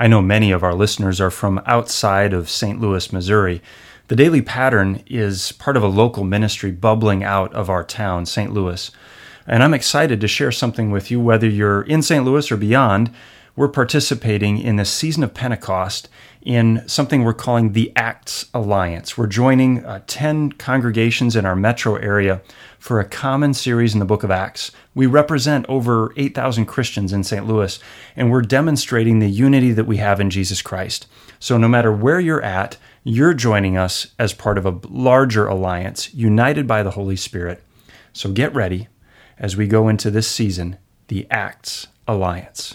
I know many of our listeners are from outside of St. Louis, Missouri. The Daily Pattern is part of a local ministry bubbling out of our town, St. Louis. And I'm excited to share something with you, whether you're in St. Louis or beyond. We're participating in this season of Pentecost in something we're calling the Acts Alliance. We're joining uh, 10 congregations in our metro area for a common series in the book of Acts. We represent over 8,000 Christians in St. Louis, and we're demonstrating the unity that we have in Jesus Christ. So, no matter where you're at, you're joining us as part of a larger alliance, united by the Holy Spirit. So, get ready as we go into this season, the Acts Alliance.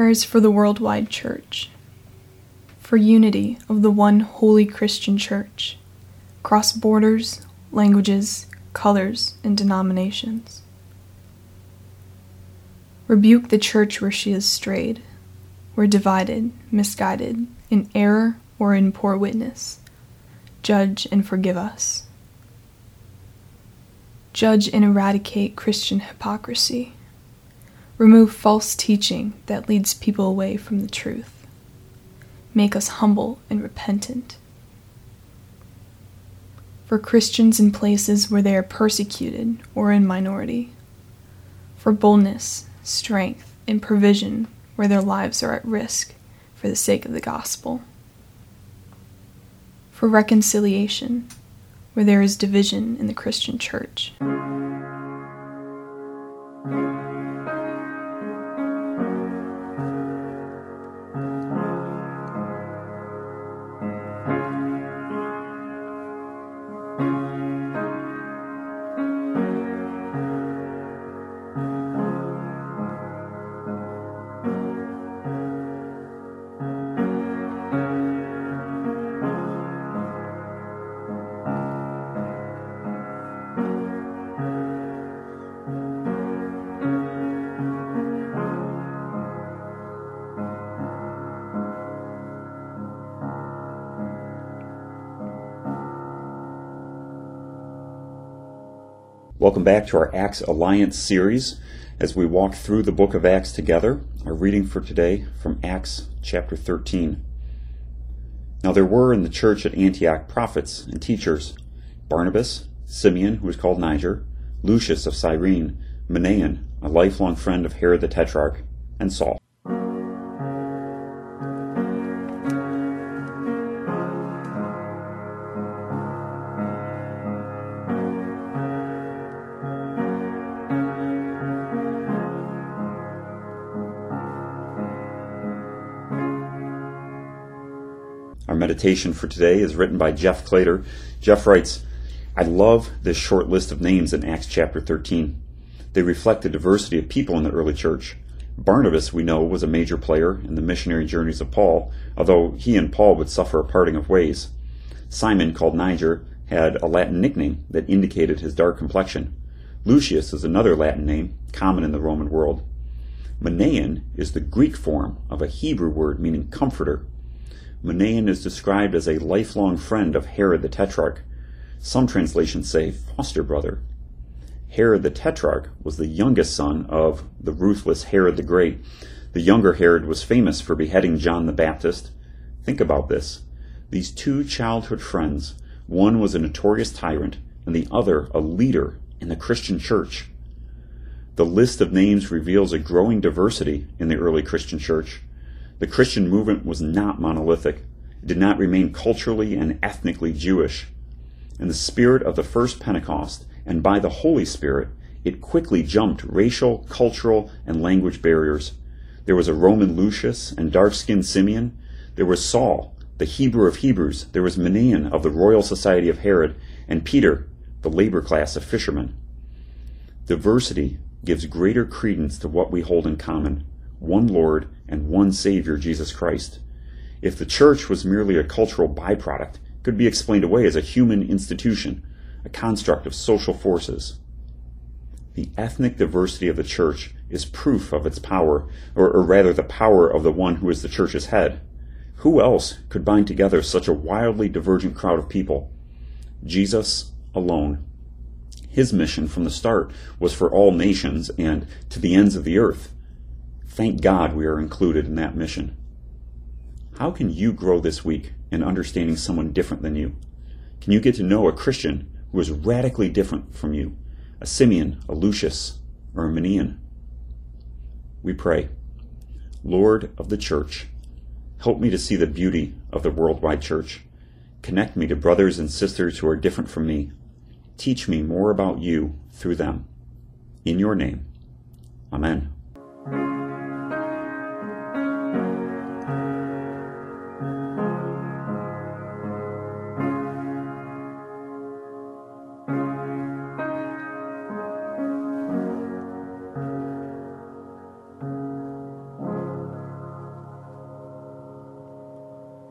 Prayers for the Worldwide Church. For unity of the one holy Christian Church, across borders, languages, colors, and denominations. Rebuke the church where she has strayed, where divided, misguided, in error or in poor witness. Judge and forgive us. Judge and eradicate Christian hypocrisy Remove false teaching that leads people away from the truth. Make us humble and repentant. For Christians in places where they are persecuted or in minority. For boldness, strength, and provision where their lives are at risk for the sake of the gospel. For reconciliation where there is division in the Christian church. Welcome back to our Acts Alliance series as we walk through the book of Acts together. Our reading for today from Acts chapter 13. Now there were in the church at Antioch prophets and teachers Barnabas, Simeon, who was called Niger, Lucius of Cyrene, Manaen, a lifelong friend of Herod the Tetrarch, and Saul. Our meditation for today is written by Jeff Claytor. Jeff writes, I love this short list of names in Acts chapter 13. They reflect the diversity of people in the early church. Barnabas, we know, was a major player in the missionary journeys of Paul, although he and Paul would suffer a parting of ways. Simon, called Niger, had a Latin nickname that indicated his dark complexion. Lucius is another Latin name, common in the Roman world. Manaen is the Greek form of a Hebrew word meaning comforter. Manaen is described as a lifelong friend of Herod the Tetrarch. Some translations say foster brother. Herod the Tetrarch was the youngest son of the ruthless Herod the Great. The younger Herod was famous for beheading John the Baptist. Think about this. These two childhood friends, one was a notorious tyrant and the other a leader in the Christian church. The list of names reveals a growing diversity in the early Christian church. The Christian movement was not monolithic. It did not remain culturally and ethnically Jewish. In the spirit of the first Pentecost, and by the Holy Spirit, it quickly jumped racial, cultural, and language barriers. There was a Roman Lucius and dark skinned Simeon. There was Saul, the Hebrew of Hebrews. There was Manaen of the royal society of Herod, and Peter, the labor class of fishermen. Diversity gives greater credence to what we hold in common one Lord and one Savior, Jesus Christ. If the church was merely a cultural byproduct, it could be explained away as a human institution a construct of social forces. The ethnic diversity of the church is proof of its power, or, or, rather the power of the one who is the church's head. Who else could bind together such a wildly divergent crowd of people? Jesus alone. His mission from the start was for all nations and to the ends of the earth. Thank God we are included in that mission. How can you grow this week in understanding someone different than you? Can you get to know a Christian who is radically different from you, a Simeon, a Lucius, or a Manaen. We pray, Lord of the Church, help me to see the beauty of the worldwide church. Connect me to brothers and sisters who are different from me. Teach me more about you through them. In your name, Amen.